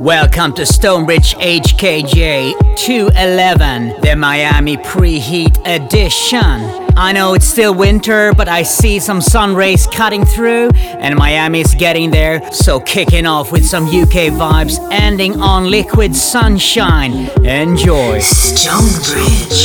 Welcome to Stonebridge HKJ 211, the Miami Preheat Edition. I know it's still winter, but I see some sun rays cutting through, and Miami's getting there. So, kicking off with some UK vibes, ending on liquid sunshine. Enjoy. Stonebridge.